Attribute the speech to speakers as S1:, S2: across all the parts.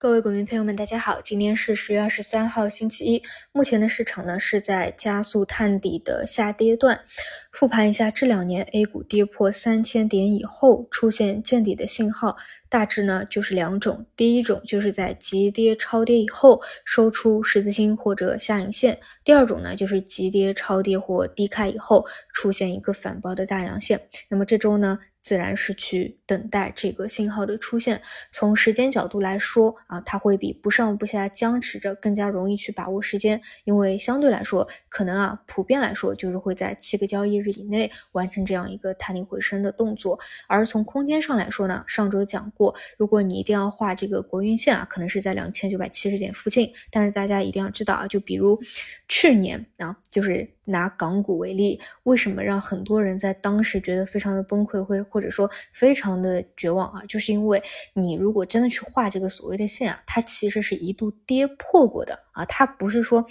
S1: 各位股民朋友们，大家好，今天是十月二十三号，星期一。目前的市场呢是在加速探底的下跌段。复盘一下这两年 A 股跌破三千点以后出现见底的信号，大致呢就是两种。第一种就是在急跌超跌以后收出十字星或者下影线；第二种呢就是急跌超跌或低开以后出现一个反包的大阳线。那么这周呢？自然是去等待这个信号的出现。从时间角度来说啊，它会比不上不下僵持着更加容易去把握时间，因为相对来说，可能啊，普遍来说就是会在七个交易日以内完成这样一个探底回升的动作。而从空间上来说呢，上周讲过，如果你一定要画这个国运线啊，可能是在两千九百七十点附近。但是大家一定要知道啊，就比如去年啊，就是拿港股为例，为什么让很多人在当时觉得非常的崩溃，会或者说非常的绝望啊，就是因为你如果真的去画这个所谓的线啊，它其实是一度跌破过的啊，它不是说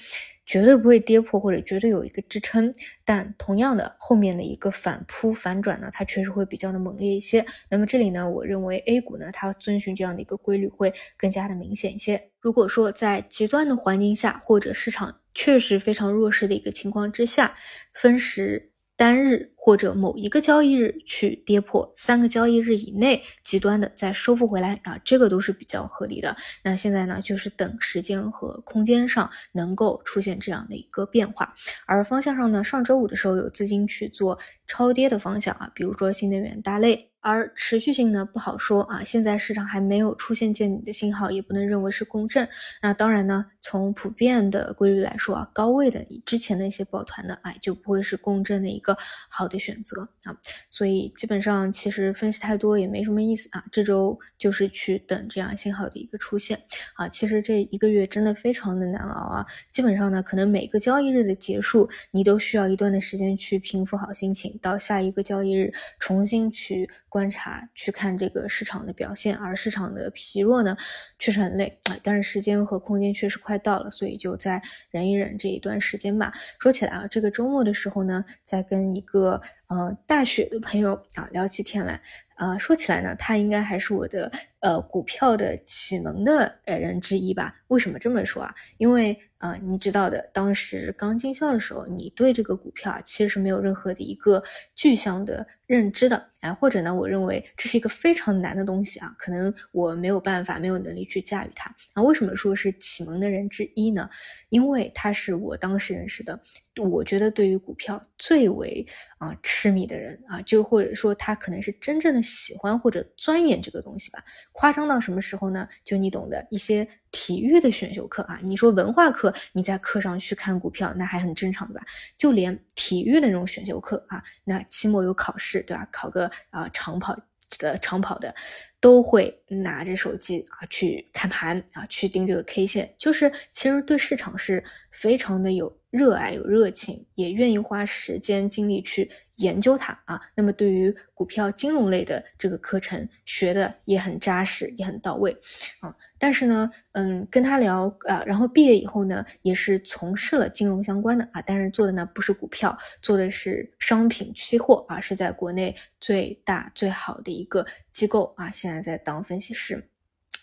S1: 绝对不会跌破或者绝对有一个支撑，但同样的后面的一个反扑反转呢，它确实会比较的猛烈一些。那么这里呢，我认为 A 股呢，它遵循这样的一个规律会更加的明显一些。如果说在极端的环境下，或者市场确实非常弱势的一个情况之下，分时。单日或者某一个交易日去跌破三个交易日以内极端的再收复回来啊，这个都是比较合理的。那现在呢，就是等时间和空间上能够出现这样的一个变化。而方向上呢，上周五的时候有资金去做超跌的方向啊，比如说新能源大类。而持续性呢不好说啊，现在市场还没有出现见底的信号，也不能认为是共振。那当然呢，从普遍的规律来说啊，高位的之前的一些抱团的，哎，就不会是共振的一个好的选择啊。所以基本上其实分析太多也没什么意思啊。这周就是去等这样信号的一个出现啊。其实这一个月真的非常的难熬啊。基本上呢，可能每个交易日的结束，你都需要一段的时间去平复好心情，到下一个交易日重新去。观察去看这个市场的表现，而市场的疲弱呢，确实很累啊。但是时间和空间确实快到了，所以就再忍一忍这一段时间吧。说起来啊，这个周末的时候呢，在跟一个呃大学的朋友啊聊起天来。啊，说起来呢，他应该还是我的呃股票的启蒙的呃人之一吧？为什么这么说啊？因为啊，你知道的，当时刚进校的时候，你对这个股票啊其实是没有任何的一个具象的认知的，哎，或者呢，我认为这是一个非常难的东西啊，可能我没有办法，没有能力去驾驭它。啊，为什么说是启蒙的人之一呢？因为他是我当时认识的。我觉得对于股票最为啊痴迷的人啊，就或者说他可能是真正的喜欢或者钻研这个东西吧。夸张到什么时候呢？就你懂的一些体育的选修课啊，你说文化课你在课上去看股票那还很正常对吧？就连体育的那种选修课啊，那期末有考试对吧？考个啊长跑的长跑的。都会拿着手机啊去看盘啊，去盯这个 K 线，就是其实对市场是非常的有热爱、有热情，也愿意花时间精力去。研究它啊，那么对于股票金融类的这个课程学的也很扎实，也很到位啊。但是呢，嗯，跟他聊啊，然后毕业以后呢，也是从事了金融相关的啊，但是做的呢不是股票，做的是商品期货啊，是在国内最大最好的一个机构啊，现在在当分析师。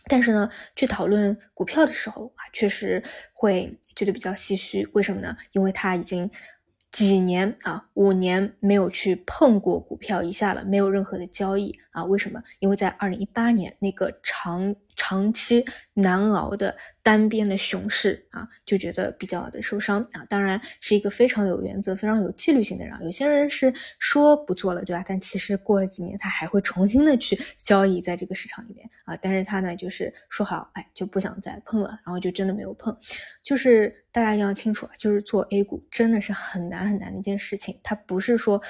S1: 但是呢，去讨论股票的时候啊，确实会觉得比较唏嘘。为什么呢？因为他已经。几年啊，五年没有去碰过股票一下了，没有任何的交易啊？为什么？因为在二零一八年那个长。长期难熬的单边的熊市啊，就觉得比较的受伤啊。当然是一个非常有原则、非常有纪律性的人。有些人是说不做了，对吧？但其实过了几年，他还会重新的去交易在这个市场里面啊。但是他呢，就是说好，哎，就不想再碰了，然后就真的没有碰。就是大家一定要清楚啊，就是做 A 股真的是很难很难的一件事情，它不是说。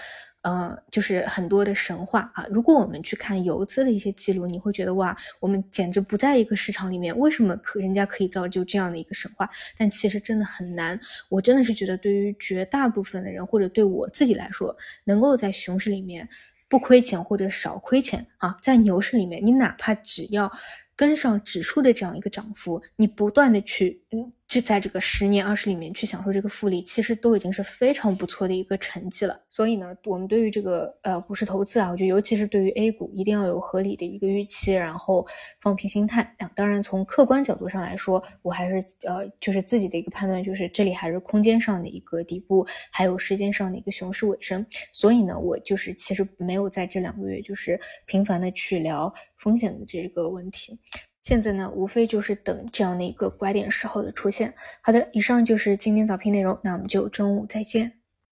S1: 呃，就是很多的神话啊。如果我们去看游资的一些记录，你会觉得哇，我们简直不在一个市场里面。为什么可人家可以造就这样的一个神话？但其实真的很难。我真的是觉得，对于绝大部分的人，或者对我自己来说，能够在熊市里面不亏钱或者少亏钱啊，在牛市里面，你哪怕只要跟上指数的这样一个涨幅，你不断的去嗯。就在这个十年二十里面去享受这个复利，其实都已经是非常不错的一个成绩了。所以呢，我们对于这个呃股市投资啊，我觉得尤其是对于 A 股，一定要有合理的一个预期，然后放平心态。当然，从客观角度上来说，我还是呃就是自己的一个判断，就是这里还是空间上的一个底部，还有时间上的一个熊市尾声。所以呢，我就是其实没有在这两个月就是频繁的去聊风险的这个问题。现在呢，无非就是等这样的一个拐点时候的出现。好的，以上就是今天早评内容，那我们就中午再见。